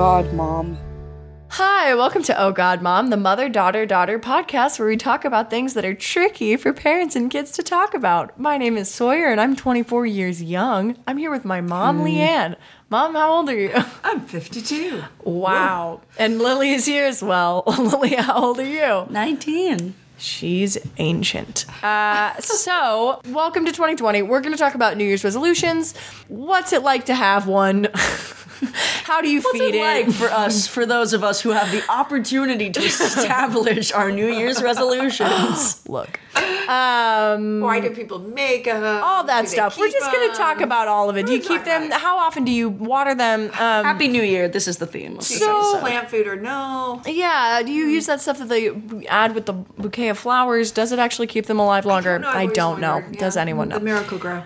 God, Mom. Hi, welcome to Oh God Mom, the mother daughter daughter podcast where we talk about things that are tricky for parents and kids to talk about. My name is Sawyer and I'm 24 years young. I'm here with my mom, Leanne. Mom, how old are you? I'm 52. Wow. And Lilly is here as well. Lilly, how old are you? 19. She's ancient. Uh, so, welcome to 2020. We're going to talk about New Year's resolutions. What's it like to have one? How do you What's feed it What's it like for us, for those of us who have the opportunity to establish our New Year's resolutions? Look, um, Why do people make them? all that Do stuff. We're just going to talk about all of it. Do you keep them? How often do you water them? Um, Happy New Year. This is the theme. Of this So, plant food or no? yeah. Do you use that stuff that they add with the bouquet of flowers? Does it actually keep them alive longer? No, I've I always don't know. wondered, Does anyone know? The Miracle-Gro.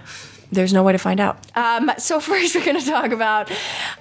There's no way to find out. Um, so first, we're going to talk about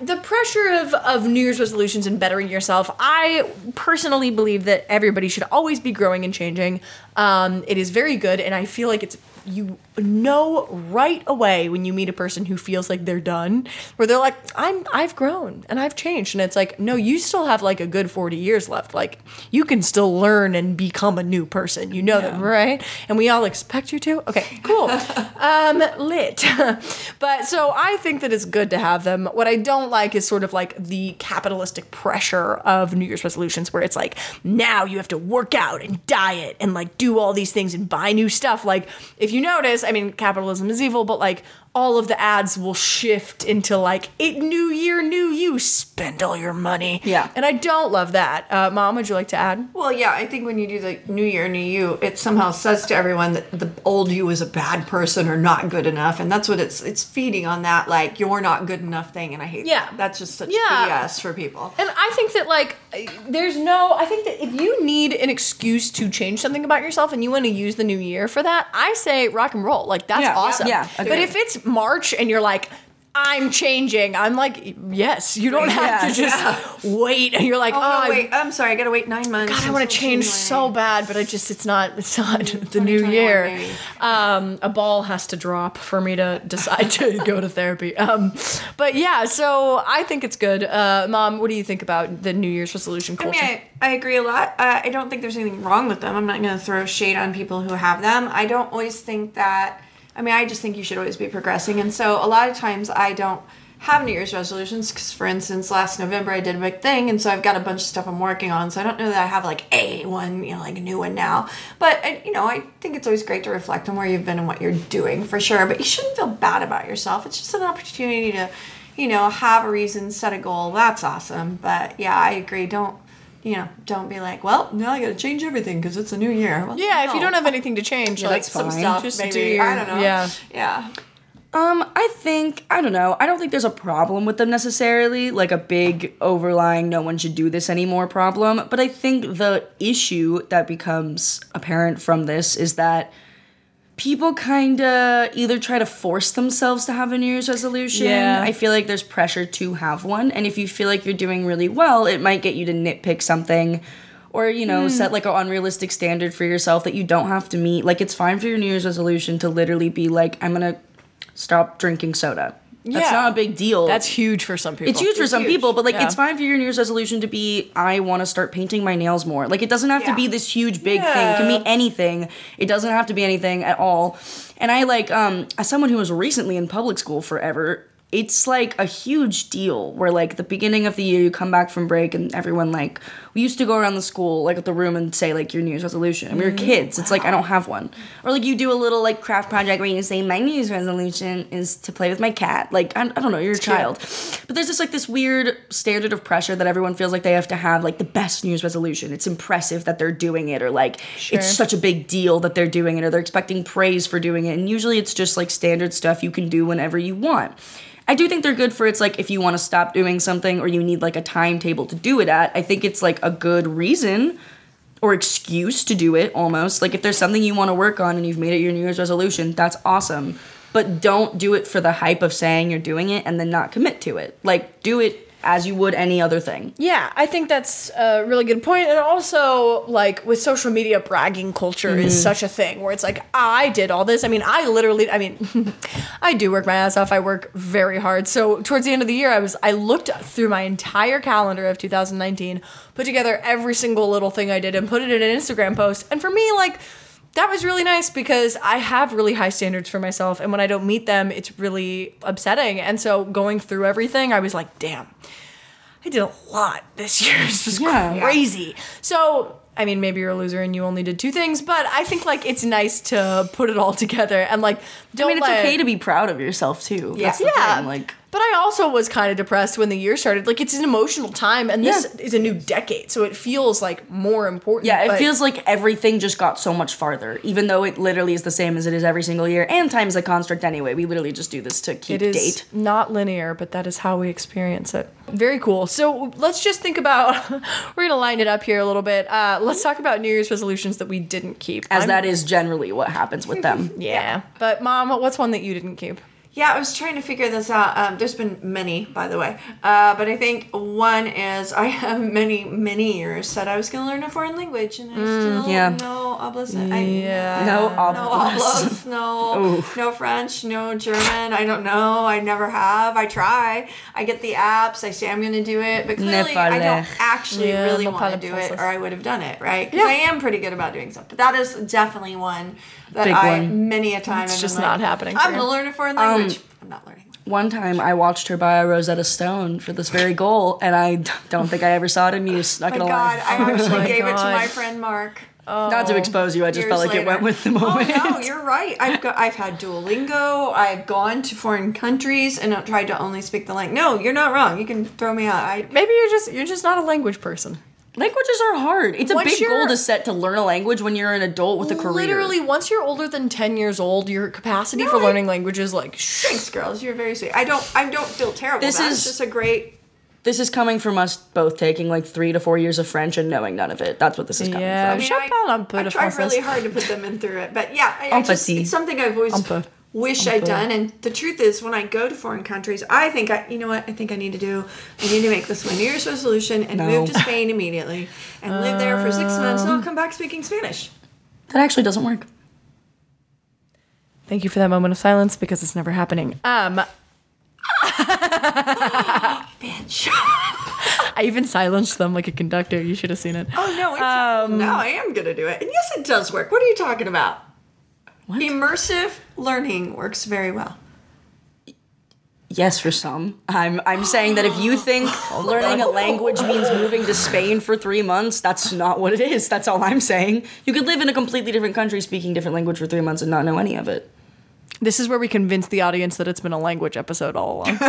the pressure of of New Year's resolutions and bettering yourself. I personally believe that everybody should always be growing and changing. Um, it is very good, and I feel like it's you know right away when you meet a person who feels like they're done, where they're like, "I'm I've grown and I've changed," and it's like, no, you still have like a good forty years left. Like you can still learn and become a new person. You know that, right? And we all expect you to. Okay, cool. um, lit. but so I think that it's good to have them. What I don't like is sort of like the capitalistic pressure of New Year's resolutions where it's like now you have to work out and diet and like do all these things and buy new stuff. Like if you notice, I mean capitalism is evil, but like all of the ads will shift into like it new year, new you, spend all your money. Yeah. And I don't love that. Uh, Mom, would you like to add? Well, yeah, I think when you do the New Year, New You, it somehow says to everyone that the old you is a bad person or not good enough, and that's what it's it's feeding on that like you're not good enough thing, and I hate Yeah. that. That's just such Yeah. BS for people. And I think that like there's no I think that if you need an excuse to change something about yourself and you want to use the new year for that, I say rock and roll. Like that's Yeah, awesome. yeah, but if it's March and you're like I'm changing. I'm like, yes, you don't have Yeah, to just wait. And you're like, Oh, oh, no, wait, I'm sorry, I gotta wait nine months. God, I want to change so bad, but I just it's not it's not the new year. Um, a ball has to drop for me to decide to go to therapy. Um, but yeah, so I think it's good. Uh, Mom, what do you think about the New Year's resolution I mean, I, I agree a lot. Uh, I don't think there's anything wrong with them. I'm not going to throw shade on people who have them. I don't always think that. I mean, I just think you should always be progressing. And so a lot of times I don't have New Year's resolutions because, for instance, last November I did a big thing, and so I've got a bunch of stuff I'm working on. So I don't know that I have like a one, you know, like a new one now. But I, you know, I think it's always great to reflect on where you've been and what you're doing for sure. But you shouldn't feel bad about yourself. It's just an opportunity to, you know, have a reason, set a goal. That's awesome. But yeah, I agree. Don't you know, don't be like, well, now I got to change everything because it's a new year. Well, Yeah, if you don't have anything to change, like that's some fine. stuff, Just maybe. do your- I don't know. yeah. yeah. Um, I think I don't know. I don't think there's a problem with them necessarily, like a big overlying no one should do this anymore problem. But I think the issue that becomes apparent from this is that people kind of either try to force themselves to have a New Year's resolution. Yeah. I feel like there's pressure to have one, and if you feel like you're doing really well, it might get you to nitpick something. Or, you know, hmm. set like an unrealistic standard for yourself that you don't have to meet. Like, it's fine for your New Year's resolution to literally be like, I'm gonna stop drinking soda. That's Yeah. not a big deal. That's huge for some people. it's huge for some huge. people, but like Yeah. it's fine for your New Year's resolution to be I want to start painting my nails more. Like it doesn't have to be this huge big thing. It can be anything. It doesn't have to be anything at all. And I like um as someone who was recently in public school forever, it's like a huge deal where like the beginning of the year you come back from break and everyone like we used to go around the school like at the room and say like your New Year's resolution. And we were mm-hmm. kids. It's like I don't have one. Or like you do a little like craft project where you say my New Year's resolution is to play with my cat. Like I, I don't know, you're a child. But there's just like this weird standard of pressure that everyone feels like they have to have like the best New Year's resolution. It's impressive that they're doing it or like it's such a big deal that they're doing it or they're expecting praise for doing it. And usually it's just like standard stuff you can do whenever you want. I do think they're good for it's like if you want to stop doing something or you need like a timetable to do it at. I think it's like a good reason or excuse to do it almost. Like if there's something you want to work on and you've made it your New Year's resolution, that's awesome. But don't do it for the hype of saying you're doing it and then not commit to it. Like do it as you would any other thing. Yeah, I think that's a really good point. And also, like with social media, bragging culture is mm-hmm. such a thing where it's like, I did all this. I mean, I literally, I mean, I do work my ass off. I work very hard. So towards the end of the year, I was, I looked through my entire calendar of 2019, put together every single little thing I did, and put it in an Instagram post. And for me, like, that was really nice because I have really high standards for myself. And when I don't meet them, it's really upsetting. And so going through everything, I was like, damn, I did a lot this year. This was Yeah. crazy. So, I mean, maybe you're a loser and you only did two things, but I think like it's nice to put it all together and like don't I mean, it's okay to be proud of yourself too. That's the yeah. thing. Like, but I also was kind of depressed when the year started. Like it's an emotional time, and this Yeah. is a new decade, so it feels like more important. yeah, it feels like everything just got so much farther, even though it literally is the same as it is every single year. And time's a construct anyway. We literally just do this to keep It is date. not linear, but that is how we experience it. Very cool. So let's just think about. we're gonna line it up here a little bit. Uh, let's talk about New Year's resolutions that we didn't keep. As I'm- that is generally what happens with them. Yeah. But mom, what's one that you didn't keep? Yeah, I was trying to figure this out. Um, there's been many, by the way. Uh, but I think one is I have many, many years said I was going to learn a foreign language, and I still yeah. no oblas. Yeah. No no oblas. oblas, no, no French, no German. I don't know. I never have. I try. I get the apps. I say I'm going to do it, but clearly I don't actually Yeah, really want to do it, or I would have done it, right? 'Cause Yeah. I am pretty good about doing stuff. But that is definitely one that Big I one. many a time It's just been not happening for I'm going to learn a foreign language. Um, I'm not learning. One time I watched her buy a Rosetta Stone for this very goal, and I d- don't think I ever saw it in use. Not My gonna God, lie. I actually my gave it to God. my friend Mark. Not to oh, expose you, I just years felt like it later. went with the moment. Oh no, you're right. I've got, I've had Duolingo. I've gone to foreign countries and tried to only speak the language. No, you're not wrong. You can throw me out. I Maybe you're just you're just not a language person. Languages are hard. It's a Once big goal to set to learn a language when you're an adult with a career. Literally, once you're older than ten years old, your capacity for I- learning languages like sh- thanks, girls. You're very sweet. I don't I don't feel terrible. This This is- is just a great. This is coming from us both taking like three to four years of French and knowing none of it. That's what this is coming Yeah. I from. mean, Je parle un I, I de tried really hard to put them in through it, but yeah, I, I just, Empathy. it's something I've always Un peu. Wish Un I'd done. And the truth is, when I go to foreign countries, I think I, you know what, I think I need to do. I need to make this my New Year's resolution and No. move to Spain immediately and live there for six months, and Um. I'll come back speaking Spanish. That actually doesn't work. Thank you for that moment of silence because it's never happening. Um, Bitch. I even silenced them like a conductor. You should have seen it. Oh no, it's, Um, no, I am gonna do it. And yes, it does work. What are you talking about? Immersive learning works very well. Yes, for some. I'm I'm saying that if you think learning a language means moving to Spain for three months, that's not what it is. That's all I'm saying. You could live in a completely different country speaking different language for three months and not know any of it. This is where we convince the audience that it's been a language episode all along.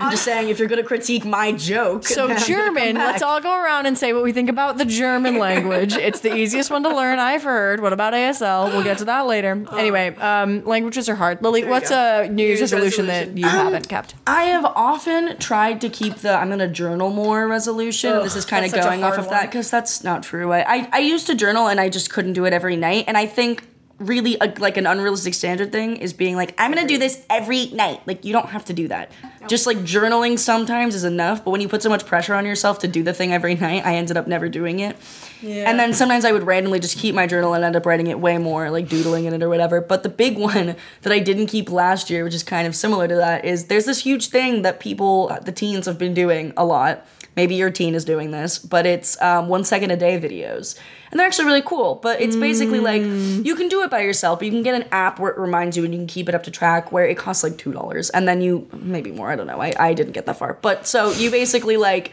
I'm just saying if you're gonna critique my joke. So German, let's all go around and say what we think about the German language. It's the easiest one to learn, I've heard. What about ASL? We'll get to that later. Anyway, um, languages are hard. Lilly, what's go. a New Year's Year's resolution, that resolution. you haven't kept? I have often tried to keep the I'm gonna journal more resolution. Ugh, this is kind of that's such a going off of that because that's not true. I, I I used to journal and I just couldn't do it every night. And I think really a, like an unrealistic standard thing is being like I'm gonna do this every night. Like you don't have to do that. Just like journaling sometimes is enough. But when you put so much pressure on yourself to do the thing every night, I ended up never doing it. yeah. And then sometimes I would randomly just keep my journal and end up writing it way more, like doodling in it or whatever. But the big one that I didn't keep last year, which is kind of similar to that, is there's this huge thing that people, the teens, have been doing a lot. Maybe your teen is doing this, but it's um, one second a day videos. And they're actually really cool. But it's basically like you can do it by yourself, but you can get an app where it reminds you and you can keep it up to track where it costs like $2. And then you, maybe more, I don't know. I, I didn't get that far. But so you basically like,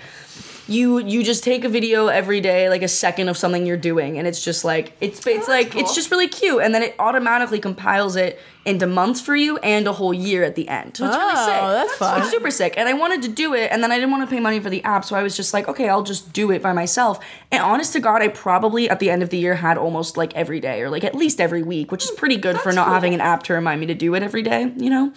you you just take a video every day like a second of something you're doing and it's just like it's it's oh, like cool. it's just really cute and then it automatically compiles it into months for you and a whole year at the end so it's really Oh, sick that's fun. it's super sick and i wanted to do it and then i didn't want to pay money for the app so i was just like okay i'll just do it by myself and honest to god i probably at the end of the year had almost like every day or like at least every week which is hmm, pretty good for not cool. having an app to remind me to do it every day you know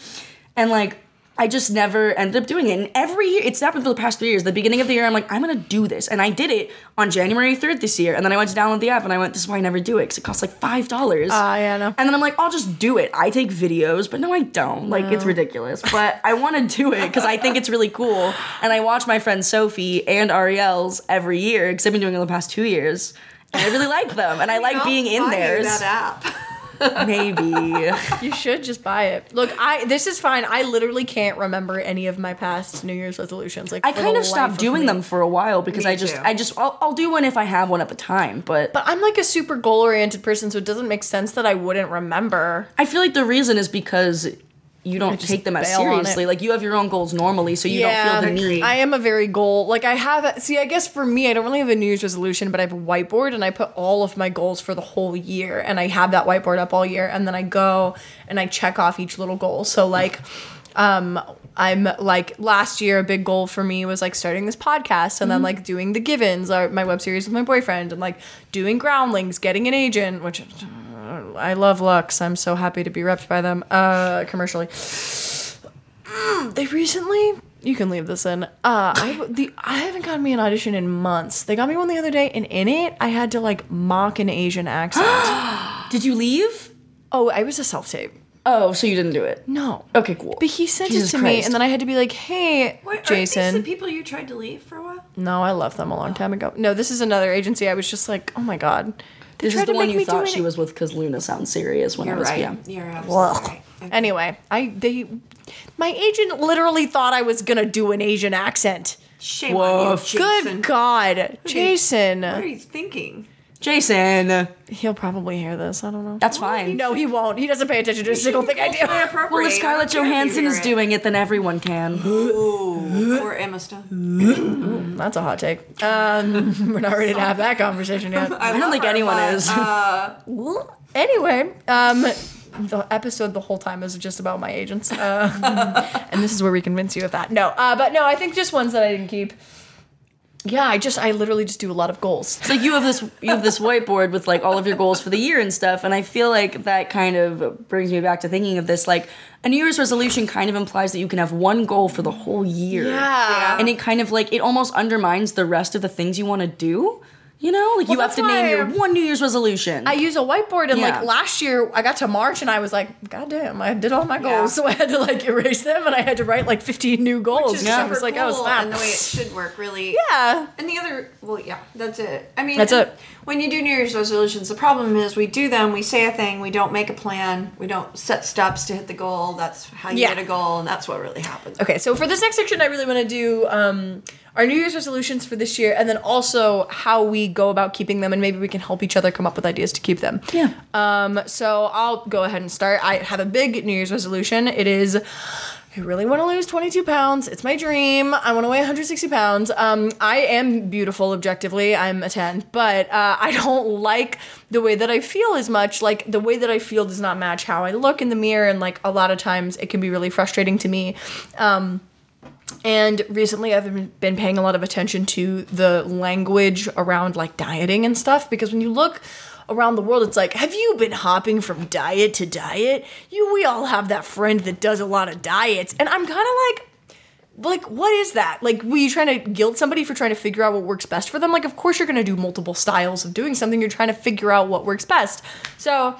and like I just never ended up doing it. And every year, it's happened for the past three years. The beginning of the year, I'm like, I'm gonna do this, and I did it on January 3rd this year. And then I went to download the app, and I went, this is why I never do it because it costs like five dollars. Ah, yeah, I know. And then I'm like, I'll just do it. I take videos, but no, I don't. Like it's ridiculous. But I want to do it because I think it's really cool. And I watch my friend Sophie and Ariel's every year because I've been doing it the past two years. And I really like them, and I like being in theirs. That app. Maybe. You should just buy it. Look, I this is fine. I literally can't remember any of my past New Year's resolutions. Like I kind of stopped life doing me. them for a while because Me I just, too. I just, I'll, I'll do one if I have one at the time. But But I'm like a super goal oriented person, so it doesn't make sense that I wouldn't remember. I feel like the reason is because you don't take them as seriously. Like you have your own goals normally, so you don't feel the need. I am a very goal. Like I have. See, I guess for me, I don't really have a New Year's resolution, but I have a whiteboard, and I put all of my goals for the whole year, and I have that whiteboard up all year, and then I go and I check off each little goal. So like. Um, I'm like last year a big goal for me was like starting this podcast and then like doing the Givens, or my web series with my boyfriend, and like doing Groundlings, getting an agent, which uh, I love Lux. I'm so happy to be repped by them uh, commercially they recently you can leave this in uh i the i haven't gotten me an audition in months they got me one the other day and in it i had to like mock an asian accent Did you leave? oh i was a self-tape Oh, so you didn't do it? no Okay, cool. but he sent Jesus it to me Christ. and then i had to be like hey Wait, Jason. Are these the people you tried to leave for a while? no i left them a long time ago no this is another agency i was just like oh my god they This is the one you thought an- she was with because Luna sounds serious when I You're was right. yeah. You're absolutely right. Okay. anyway i they my agent literally thought i was gonna do an asian accent Shame on you, Jason. good god jason What are you thinking? Jason, He'll probably hear this. I don't know. that's fine. no, he won't. He doesn't pay attention to a single thing I do. Well, if Scarlett don't care if you Johansson is doing it, then everyone can. Ooh, or Emma Stone. That's a hot take. Um, we're not ready to have that conversation yet. I don't think her, anyone but, is. Uh, anyway, um, the episode the whole time is just about my agents, uh, and this is where we convince you of that. No, uh, but no, I think just ones that I didn't keep. Yeah, I just I literally just do a lot of goals. It's like you have this you have this whiteboard with like all of your goals for the year and stuff and i feel like that kind of brings me back to thinking of this like a new year's resolution kind of implies that you can have one goal for the whole year Yeah. and it kind of like it almost undermines the rest of the things you want to do you know like you have to name your one new year's resolution I use a whiteboard and Yeah. like last year I got to March and I was like, God damn, I did all my goals. Yeah. So I had to like erase them and I had to write like 15 new goals. which is yeah. I super was like, cool oh snap. and the way it should work, really. yeah. And the other, well, yeah, that's it. I mean, That's it. When you do New Year's resolutions, the problem is we do them, we say a thing, we don't make a plan, we don't set steps to hit the goal. That's how you Yeah. hit a goal, and that's what really happens. Okay, so for this next section, I really want to do um, our New Year's resolutions for this year, and then also how we go about keeping them, and maybe we can help each other come up with ideas to keep them. Yeah. Um. So I'll go ahead and start. I have a big New Year's resolution. It is. I really want to lose 22 pounds. It's my dream. I want to weigh 160 pounds. Um, I am beautiful objectively. I'm a 10, but uh, I don't like the way that I feel as much. Like the way that I feel does not match how I look in the mirror, and like a lot of times it can be really frustrating to me. Um, and recently I've been- paying a lot of attention to the language around like dieting and stuff because when you look around the world it's like have you been hopping from diet to diet? You we all have that friend that does a lot of diets. And I'm kind of like like what is that? Like were you trying to guilt somebody for trying to figure out what works best for them? Like of course you're going to do multiple styles of doing something. You're trying to figure out what works best. So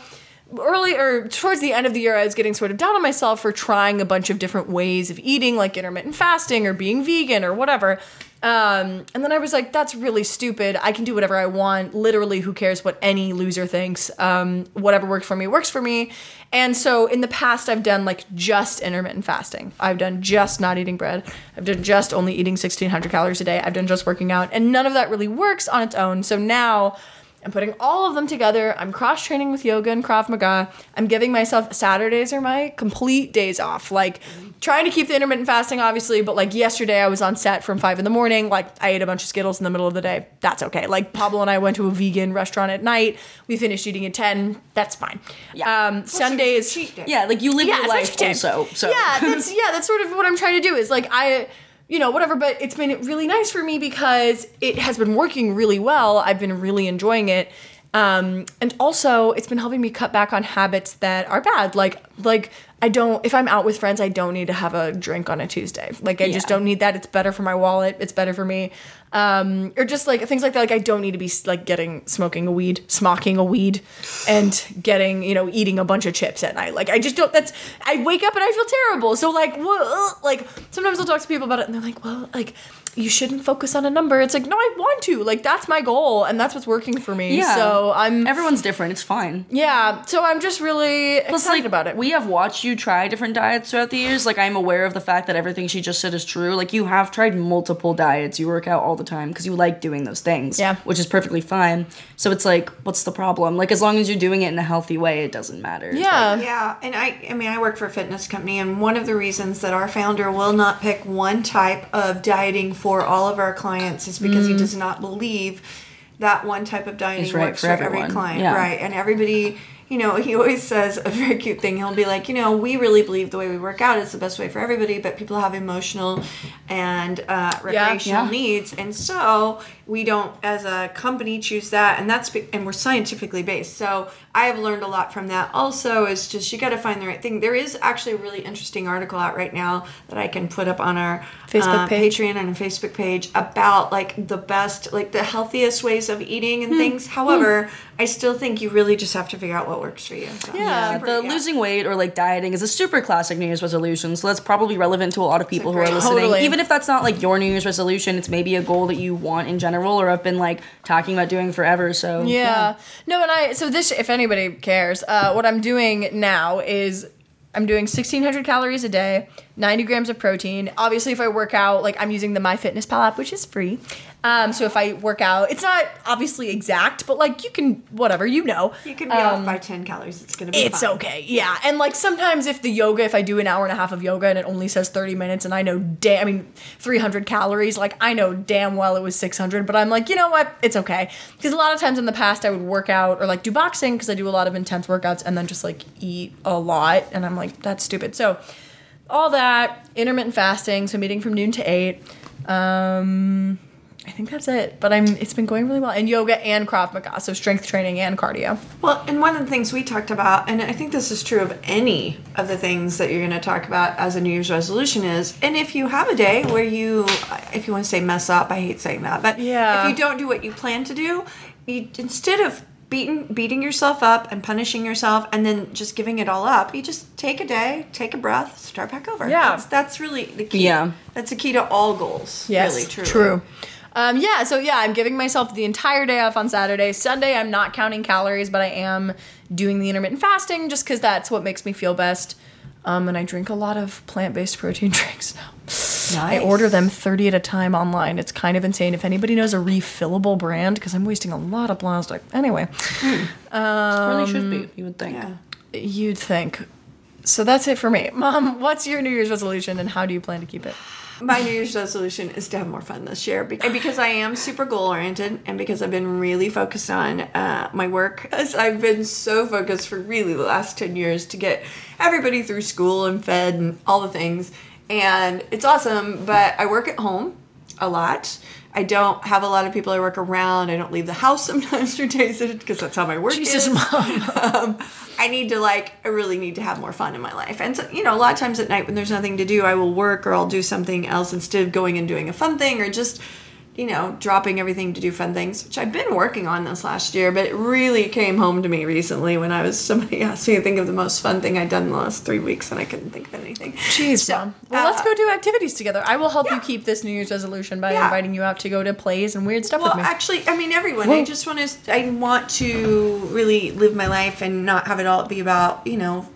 early or towards the end of the year i was getting sort of down on myself for trying a bunch of different ways of eating like intermittent fasting or being vegan or whatever. Um, and then i was like that's really stupid. I can do whatever i want. Literally who cares what any loser thinks? Um, whatever works for me works for me. And so in the past i've done like just intermittent fasting. I've done just not eating bread. I've done just only eating 1600 calories a day. I've done just working out. And none of that really works on its own. So now I'm putting all of them together. I'm cross training with yoga and Krav Maga. I'm giving myself Saturdays are my complete days off. Like trying to keep the intermittent fasting, obviously, but like yesterday I was on set from five in the morning. Like I ate a bunch of Skittles in the middle of the day. That's okay. Like Pablo and I went to a vegan restaurant at night. We finished eating at 10. That's fine. Yeah. Um, Sundays. Cheat day. yeah like you live Yeah, your life also so yeah, that's yeah, that's sort of what I'm trying to do. Is like I, you know, whatever. But it's been really nice for me because it has been working really well. I've been really enjoying it, um, and also it's been helping me cut back on habits that are bad, like Like I don't if I'm out with friends, I don't need to have a drink on a Tuesday. Like I just don't need that. It's better for my wallet. It's better for me. Um, or just like things like that. Like I don't need to be like getting smoking a weed, smocking a weed, and getting you know eating a bunch of chips at night. Like I just don't. That's I wake up and I feel terrible. So like what? Like sometimes I'll talk to people about it and they're like, well, like you shouldn't focus on a number. It's like no, I want to. Like that's my goal and that's what's working for me. Yeah. So I'm Everyone's different. It's fine. yeah. So I'm just really Plus, excited like, about it. We have watched you try different diets throughout the years. Like, I'm aware of the fact that everything she just said is true. Like, you have tried multiple diets. You work out all the time because you like doing those things. Yeah. Which is perfectly fine. So it's like, what's the problem? Like, as long as you're doing it in a healthy way, it doesn't matter. It's yeah. Yeah, and I I mean I work for a fitness company and one of the reasons that our founder will not pick one type of dieting for all of our clients is because he mm. does not believe that one type of dieting right works for for, every client. Yeah. Right. And everybody you know, he always says a very cute thing. He'll be like, you know, we really believe the way we work out is the best way for everybody, but people have emotional and uh, recreational Yeah. needs, and so we don't, as a company, choose that, and that's and we're scientifically based. So I have learned a lot from that. Also, is just you got to find the right thing. There is actually a really interesting article out right now that I can put up on our Facebook uh, page. Patreon and Facebook page about like the best, like the healthiest ways of eating Hmm. and things. However, I still think you really just have to figure out what works for you. So, Yeah, super- The losing weight or like dieting is a super classic New Year's resolution, so that's probably relevant to a lot of people who are listening. Totally. Even if that's not like your New Year's resolution, it's maybe a goal that you want in general or have been like talking about doing forever. So Yeah. No, and I so this if anybody cares, uh, what I'm doing now is I'm doing 1600 calories a day, 90 grams of protein. Obviously, if I work out, like I'm using the MyFitnessPal app, which is free. Um, so if I work out, it's not obviously exact, but like you can whatever you know. You can be off by ten calories. It's gonna be. Um, It's fine. okay, yeah. And like sometimes if the yoga, if I do an hour and a half of yoga and it only says 30 minutes and I know damn, I mean 300 calories, like I know damn well it was 600, but I'm like, you know what, it's okay. Because a lot of times in the past I would work out or like do boxing because I do a lot of intense workouts and then just like eat a lot and I'm like, that's stupid. So all that, intermittent fasting, so meeting from noon to 8. Um, I think that's it. But I'm it's been going really well. And yoga and Krav Maga, so strength training and cardio. Well, and one of the things we talked about, and I think this is true of any of the things that you're going to talk about as a New Year's resolution is, and if you have a day where you, if you want to say mess up, I hate saying that, but Yeah. if you don't do what you plan to do, you instead of beating beating yourself up and punishing yourself and then just giving it all up, you just take a day, take a breath, start back over. Yeah. that's, that's really the key. Yeah. that's the key to all goals. Yes, really, truly. true. Um, yeah, so yeah, I'm giving myself the entire day off on Saturday. Sunday, I'm not counting calories, but I am doing the intermittent fasting just because that's what makes me feel best. Um, and I drink a lot of plant based protein drinks now. I order them 30 at a time online. It's kind of insane. If anybody knows a refillable brand, because I'm wasting a lot of plastic. Anyway, really should be. You would think. Yeah. you'd think. So that's it for me. Mom, what's your New Year's resolution and how do you plan to keep it? My New Year's resolution is to have more fun this year Be- and because I am super goal oriented and because I've been really focused on uh, my work. As I've been so focused for really the last 10 years to get everybody through school and fed and all the things. And it's awesome, but I work at home a lot. I don't have a lot of people I work around. I don't leave the house sometimes for days because that's how my work Jesus, is. Mom. um, I need to like I really need to have more fun in my life. And so, you know, a lot of times at night when there's nothing to do, I will work or I'll do something else instead of going and doing a fun thing or just you know, dropping everything to do fun things, which I've been working on this last year, but it really came home to me recently when I was somebody asked me to think of the most fun thing I'd done in the last three weeks and I couldn't think of anything. Jeez, So, Mom. Well, let's uh, go do activities together. I will help you keep this New Year's resolution by Yeah. inviting you out to go to plays and weird stuff Well, with me. actually, I mean everyone. I just want to. I want to really live my life and not have it all be about you know.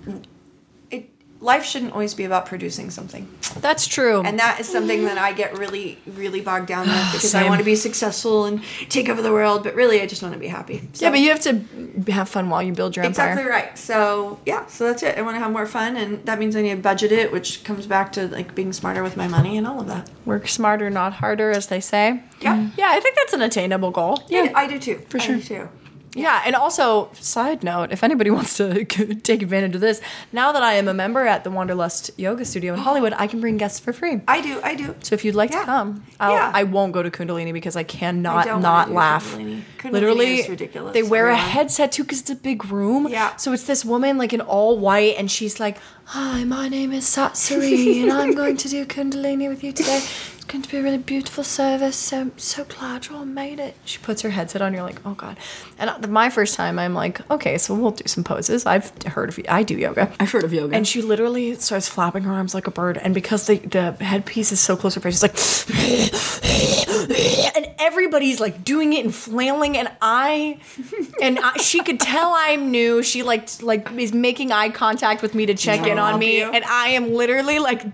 Life shouldn't always be about producing something, That's true. and that is something that I get really, really bogged down with because I want to be successful and take over the world, but really I just want to be happy. So, yeah, but you have to have fun while you build your empire. Exactly right. So yeah, so that's it. I want to have more fun, and that means I need to budget it, which comes back to like being smarter with my money and all of that. Work smarter, not harder, as they say. Yeah. Yeah, I think that's an attainable goal. Yeah, I do too. For sure. I do too. Yeah, and also, side note, if anybody wants to take advantage of this, now that I am a member at the Wanderlust Yoga Studio in Hollywood, I can bring guests for free. I do. I do. So if you'd like Yeah. to come, I'll, Yeah. I won't go to Kundalini because I cannot wanna not laugh. Kundalini. Kundalini Literally, is ridiculous, they wear a headset too because it's a big room. Yeah. So it's this woman like in all white, and she's like, "Hi, my name is Satsuri, and I'm going to do Kundalini with you today. It's going to be a really beautiful service. So so glad you all made it." She puts her headset on. You're like, "Oh God!" And my first time, I'm like, "Okay, so we'll do some poses. I've heard of I do yoga." I've heard of yoga. And she literally starts flapping her arms like a bird. And because the, the headpiece is so close to her face, she's like, and everybody's like doing it and flailing. And I, and I, she could tell I'm new. She like like is making eye contact with me to check in on me, you? and I am literally like.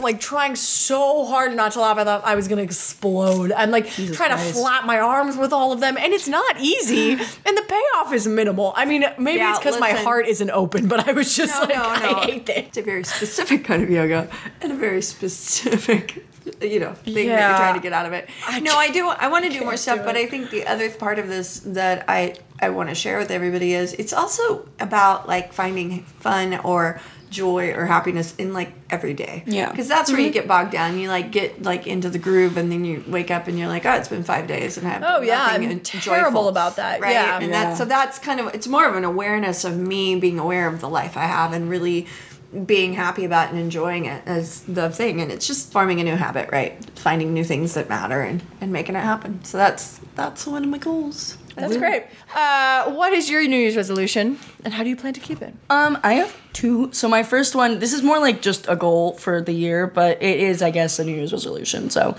Like trying so hard not to laugh, I thought I was gonna explode. I'm like trying Christ. to flap my arms with all of them, and it's not easy. and the payoff is minimal. I mean, maybe Yeah, it's because my heart isn't open, but I was just No, like, no, no. I hate this. It's a very specific kind of yoga and a very specific, you know, thing that you're trying to get out of it. I no, I do. I want to do more stuff, do but. I think the other part of this that I I want to share with everybody is it's also about like finding fun or joy or happiness in like every day. Yeah. Because that's where you mm-hmm. get bogged down. You like get like into the groove, and then you wake up and you're like, oh, it's been five days, and I have Oh, yeah, I'm and terrible joyful, about that. Right. Yeah. And Yeah. that's so that's kind of it's more of an awareness of me being aware of the life I have and really being happy about and enjoying it as the thing and it's just forming a new habit right finding new things that matter and, and making it happen so that's that's one of my goals That's great. Uh, what is your New Year's resolution, and how do you plan to keep it? Um, I have two. So my first one, this is more like just a goal for the year, but it is, I guess, a New Year's resolution. So,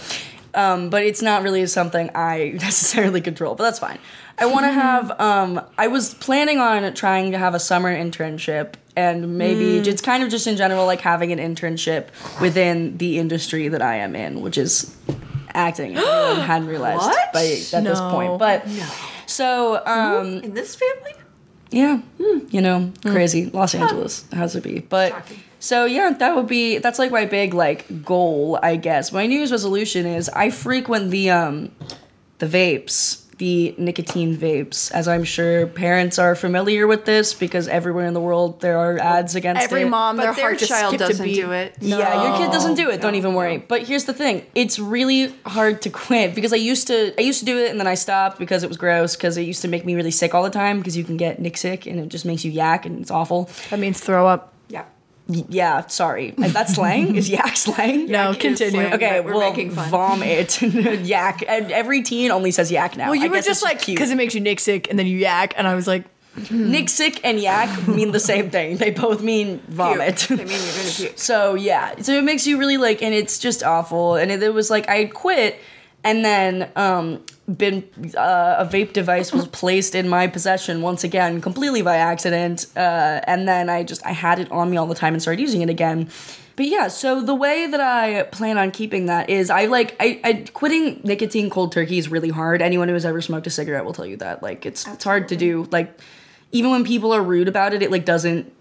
um, but it's not really something I necessarily control, but that's fine. I want to have. Um, I was planning on trying to have a summer internship, and maybe it's kind of just in general, like having an internship within the industry that I am in, which is acting. Anyone hadn't realized by at this point, but so um, in this family? Yeah, you know, crazy. Los Angeles has to be. But Shocking. so yeah, that would be that's like my big like goal, I guess. My New Year's resolution is I frequent the um the vapes, the nicotine vapes, as I'm sure parents are familiar with this because everywhere in the world there are ads against it. Every it. mom, but their, their heart child doesn't do it Yeah, your kid doesn't do it. Don't even worry. no. But here's the thing: it's really hard to quit because I used to. I used to do it and then I stopped because it was gross. Because it used to make me really sick all the time. Because you can get nick sick and it just makes you yak and it's awful. That means throw up. yeah Yeah, sorry. Is that slang? Is yak slang? No, Yak continue. slang. Okay, But we're well, making fun. vomit, yak. And every teen only says yak now. Well, you I were just like cute. because it makes you nick sick, and then you yak, and I was like, hmm. Nick sick and yak mean the same thing. They both mean vomit. Mean you're gonna puke So yeah, so it makes you really like, and it's just awful. And it, it was like I quit, and then um, been uh, a vape device was placed in my possession once again, completely by accident. Uh, and then I just I had it on me all the time and started using it again. But yeah, so the way that I plan on keeping that is I like I, I quitting nicotine cold turkey is really hard. Anyone who has ever smoked a cigarette will tell you that. Like it's it's hard to do. Like even when people are rude about it, it like doesn't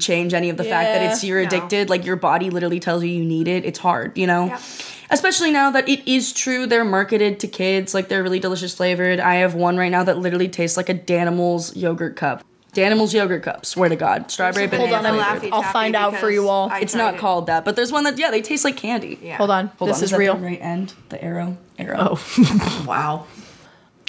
change any of the fact that it's you're No. addicted. Like your body literally tells you you need it. It's hard, you know. Yeah. Especially now that it is true, they're marketed to kids. Like they're really delicious flavored. I have one right now that literally tastes like a Danimals yogurt cup. Danimals yogurt cup. Swear to God, strawberry Hold banana on, I'm- flavored. I'll find out for you all. It's not called that, but there's one that yeah, they taste like candy. Yeah. hold on, Hold this on, is that real. The right end, the arrow, arrow. Oh, Wow.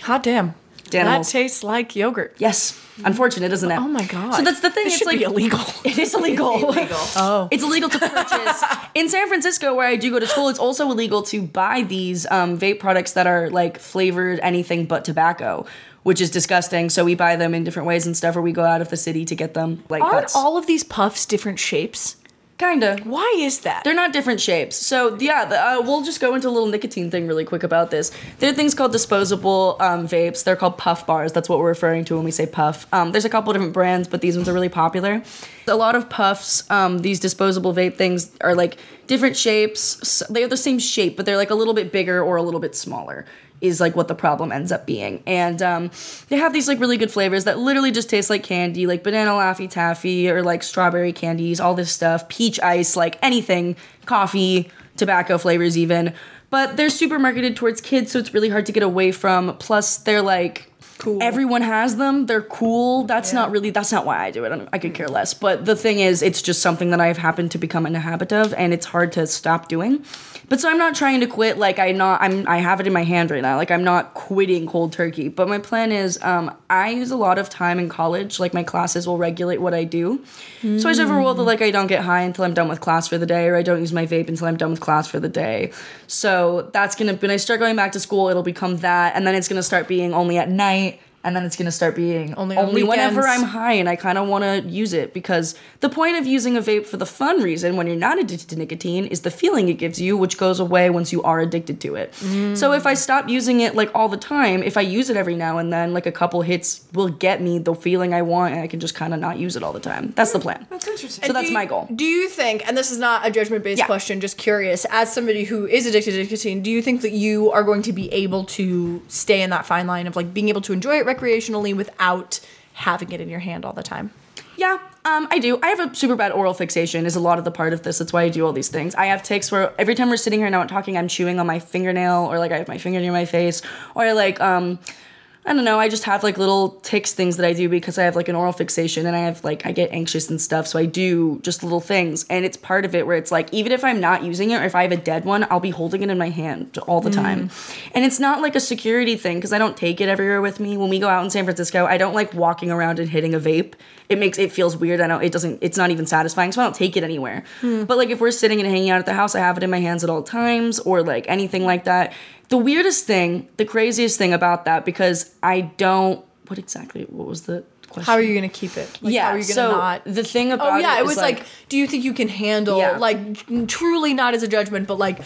hot damn. That tastes like yogurt. Yes, unfortunate, isn't it? Oh my god. So that's the thing. This it's should like be illegal. It is illegal. It's illegal. Oh. It's illegal to purchase in San Francisco, where I do go to school. It's also illegal to buy these um, vape products that are like flavored anything but tobacco, which is disgusting. So we buy them in different ways and stuff, or we go out of the city to get them. Like Aren't that's all of these puffs different shapes? Kinda. Why is that? They're not different shapes. So yeah, the, uh, we'll just go into a little nicotine thing really quick about this. There are things called disposable um, vapes. They're called puff bars. That's what we're referring to when we say puff. Um, there's a couple different brands, but these ones are really popular. A lot of puffs, um, these disposable vape things, are like different shapes. They're the same shape, but they're like a little bit bigger or a little bit smaller. Is like what the problem ends up being, and um, they have these like really good flavors that literally just taste like candy, like banana laffy taffy or like strawberry candies, all this stuff, peach ice, like anything, coffee, tobacco flavors even. but they're super marketed towards kids, so it's really hard to get away from. Plus, they're like Cool. everyone has them. They're cool. That's Yeah. not really. That's not why I do it. I, don't- I could care less. But the thing is, it's just something that I've happened to become in a habit of, and it's hard to stop doing. But so I'm not trying to quit. Like I not. I'm. I have it in my hand right now. Like I'm not quitting cold turkey. But my plan is, um, I use a lot of time in college. Like my classes will regulate what I do. So I just have a rule that like I don't get high until I'm done with class for the day, or I don't use my vape until I'm done with class for the day. So that's gonna. When I start going back to school, it'll become that, and then it's gonna start being only at night. And then it's gonna start being Only only, whenever. I'm high and I kind of want to use it because the point of using a vape for the fun reason when you're not addicted to nicotine is the feeling it gives you, which goes away once you are addicted to it. Mm. So if I stop using it like all the time, if I use it every now and then, like a couple hits will get me the feeling I want, and I can just kind of not use it all the time. That's the plan. That's interesting. So that's you- my goal. Do you think, and this is not a judgment based Yeah. question, just curious, as somebody who is addicted to nicotine, do you think that you are going to be able to stay in that fine line of like being able to enjoy it recreationally without having it in your hand all the time? Yeah, um, I do. I have a super bad oral fixation. Is a lot of the part of this. That's why I do all these things. I have tics where every time we're sitting here and talking, I'm chewing on my fingernail, or like I have my finger near my face, or like um, I don't know. I just have like little tics things that I do because I have like an oral fixation and I have like I get anxious and stuff. So I do just little things, and it's part of it where it's like even if I'm not using it or if I have a dead one, I'll be holding it in my hand all the time, mm. and it's not like a security thing because I don't take it everywhere with me. When we go out in San Francisco, I don't like walking around and hitting a vape. It makes it feels weird. I don't. It doesn't. It's not even satisfying. So I don't take it anywhere. Hmm. But like if we're sitting and hanging out at the house, I have it in my hands at all times, or like anything like that. The weirdest thing, the craziest thing about that, because I don't. What exactly? What was the question? How are you going to keep it? Like, yeah. How are you going to so not? the thing about Oh yeah, it was like, do you think you can handle Yeah. like truly not as a judgment, but like,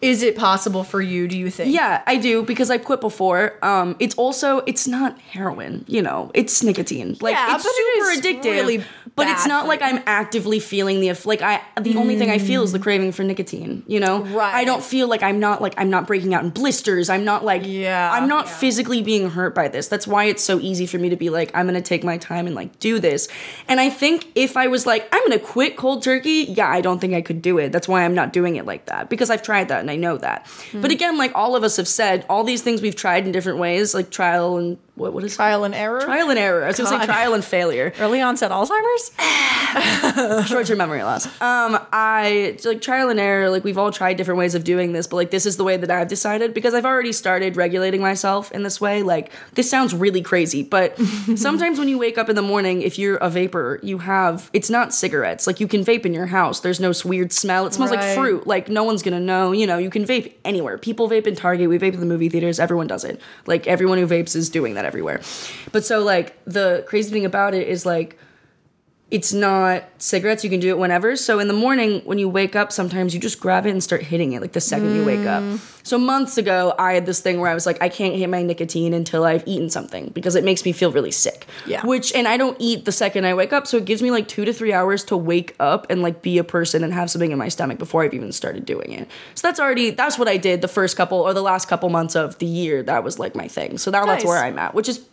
is it possible for you? Do you think? Yeah, I do because I quit before. Um, it's also it's not heroin, you know, it's nicotine. Like Yeah, it's it super is addictive. really but it's not like. I'm actively feeling the like I the only thing I feel is the craving for nicotine. You know, Right. I don't feel like I'm not like I'm not breaking out in blisters. I'm not like Yeah, I'm not yeah. physically being hurt by this. That's why it's so easy for me to be like I'm gonna take my time and like do this. And I think if I was like I'm gonna quit cold turkey, yeah, I don't think I could do it. That's why I'm not doing it like that because I've tried that and I know that. Hmm. But again, like all of us have said, all these things we've tried in different ways, like trial and what what is Trial and error. trial and error. I was gonna say trial and failure. Early onset Alzheimer's. Short term memory loss. Um, I like trial and error. Like we've all tried different ways of doing this, but like this is the way that I've decided because I've already started regulating myself in this way. Like this sounds really crazy, but sometimes when you wake up in the morning, if you're a vapor, you have it's not cigarettes. Like you can vape in your house. There's no weird smell. It smells Right. like fruit. Like no one's gonna know. You know, you can vape anywhere. People vape in Target. We vape in the movie theaters. Everyone does it. Like everyone who vapes is doing that everywhere. But so like the crazy thing about it is like it's not cigarettes. You can do it whenever. So in the morning, when you wake up, sometimes you just grab it and start hitting it like the second you wake up. Mm. So months ago, I had this thing where I was like, I can't hit my nicotine until I've eaten something because it makes me feel really sick. Yeah. Which, and I don't eat the second I wake up. So it gives me like two to three hours to wake up and like be a person and have something in my stomach before I've even started doing it. So that's already, that's what I did the first couple or the last couple months of the year. That was like my thing. So now that's where I'm at, which is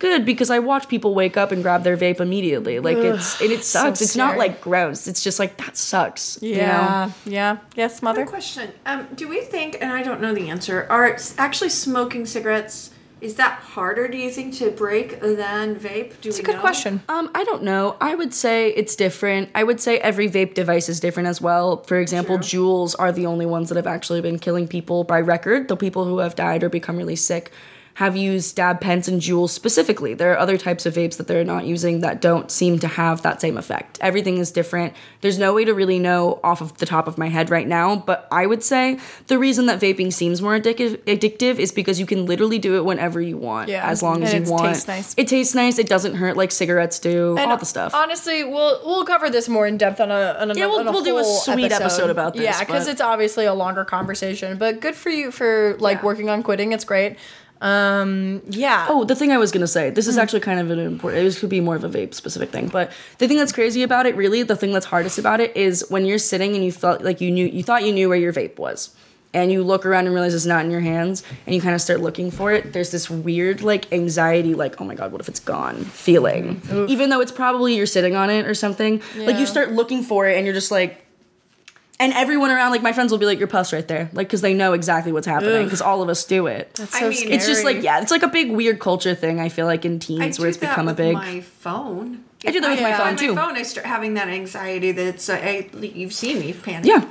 good because I watch people wake up and grab their vape immediately. Like it's and it so sucks. it's not like gross. It's just like that sucks. you know? Yeah. Yeah. Yes, mother. Good question. Um, do we think, and I don't know the answer, are actually smoking cigarettes? Is that harder? Do you think to break than vape? Do It's a good question. Um, I don't know. I would say it's different. I would say every vape device is different as well. For example, True. Juuls are the only ones that have actually been killing people by record. The people who have died or become really sick have used dab pens and Juuls specifically. There are other types of vapes that they're not using that don't seem to have that same effect. Everything is different. There's no way to really know off of the top of my head right now, but I would say the reason that vaping seems more addictive, addictive is because you can literally do it whenever you want, Yeah. as long as you it want. tastes nice. It tastes nice. It doesn't hurt like cigarettes do. And all the stuff. Honestly, we'll we'll cover this more in depth on a on a, Yeah, we'll- we'll do a sweet episode about this, Yeah, because it's obviously a longer conversation, but good for you for like Yeah. working on quitting. It's great. Um, yeah. Oh, the thing I was gonna say. This is Hmm. actually kind of an important. It could be more of a vape specific thing, but the thing that's crazy about it, really, the thing that's hardest about it is when you're sitting and you felt like you knew, you thought you knew where your vape was, and you look around and realize it's not in your hands, and you kind of start looking for it. There's this weird like anxiety, like oh my god, what if it's gone? Feeling, even though it's probably you're sitting on it or something. Like you start looking for it, and you're just like. And everyone around, like my friends will be like, "Your puff's right there," like because they know exactly what's happening because all of us do it. That's I mean, scary. it's just like yeah, it's like a big weird culture thing. I feel like in teens do where it's that become a with big. my phone. I do that with If my phone find too. My phone, I start having that anxiety that's uh, I, you've seen me panic. Yeah,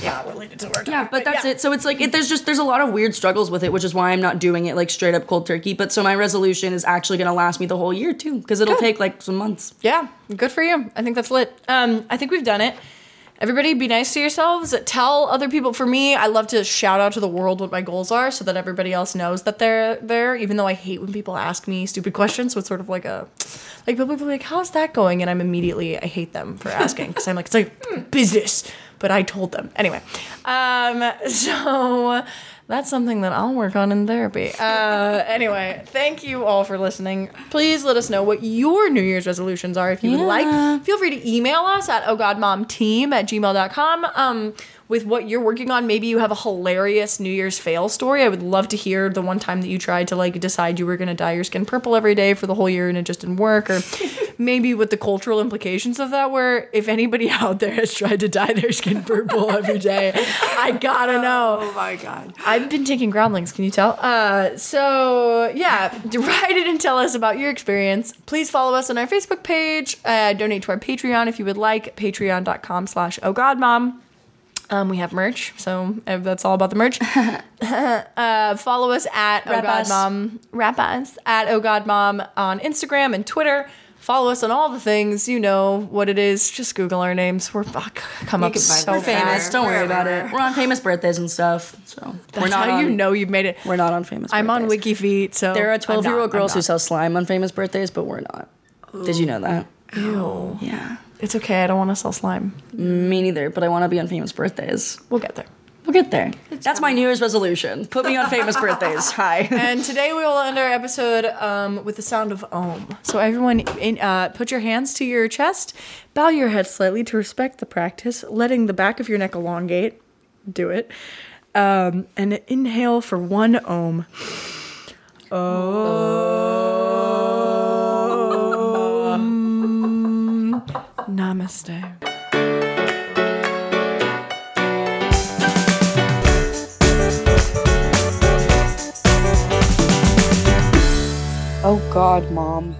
yeah, related to work. topic, yeah, but that's yeah. it. So it's like it, there's just there's a lot of weird struggles with it, which is why I'm not doing it like straight up cold turkey. But so my resolution is actually gonna last me the whole year too, because it'll Good. take like some months. Yeah, good for you. I think that's lit. Um, I think we've done it. Everybody be nice to yourselves. Tell other people. For me, I love to shout out to the world what my goals are so that everybody else knows that they're there, even though I hate when people ask me stupid questions. So it's sort of like a, like people like, how's that going? And I'm immediately, I hate them for asking because I'm like, it's like "Hmm, business. But I told them. Anyway, um, so that's something that I'll work on in therapy. Uh, anyway, thank you all for listening. Please let us know what your New Year's resolutions are if you would like. Feel free to email us at ohgodmomteam at gmail.com um, with what you're working on. Maybe you have a hilarious New Year's fail story. I would love to hear the one time that you tried to like decide you were going to dye your skin purple every day for the whole year and it just didn't work. Or maybe what the cultural implications of that were. If anybody out there has tried to dye their skin purple every day, I gotta know. Oh my god. I've been taking groundlings, can you tell? Uh, so, yeah, write it and tell us about your experience. Please follow us on our Facebook page. Uh, donate to our Patreon if you would like, patreon.com slash oh god mom. Um, we have merch, so uh, that's all about the merch. uh, follow us at oh god us. mom, rap us at oh god mom on Instagram and Twitter. Follow us on all the things. You know what it is. Just Google our names. We're fuck, come up so. We're famous. fast. Don't worry about it. We're on famous birthdays and stuff. So we're That's not how on, you know you've made it. We're not on famous. Birthdays. I'm on birthdays. WikiFeet, so There are I'm 12 year not, old I'm girls who sell slime on famous birthdays, but we're not. Did you know that? Ew. Yeah. It's okay. I don't want to sell slime. Me neither, but I want to be on famous birthdays. We'll get there. We'll get there. That's my New Year's resolution. Put me on famous birthdays. Hi. And today we will end our episode um, with the sound of Om. So everyone, in, uh, put your hands to your chest, bow your head slightly to respect the practice, letting the back of your neck elongate. Do it. Um, and inhale for one Om. Om. Namaste. Oh God, mom.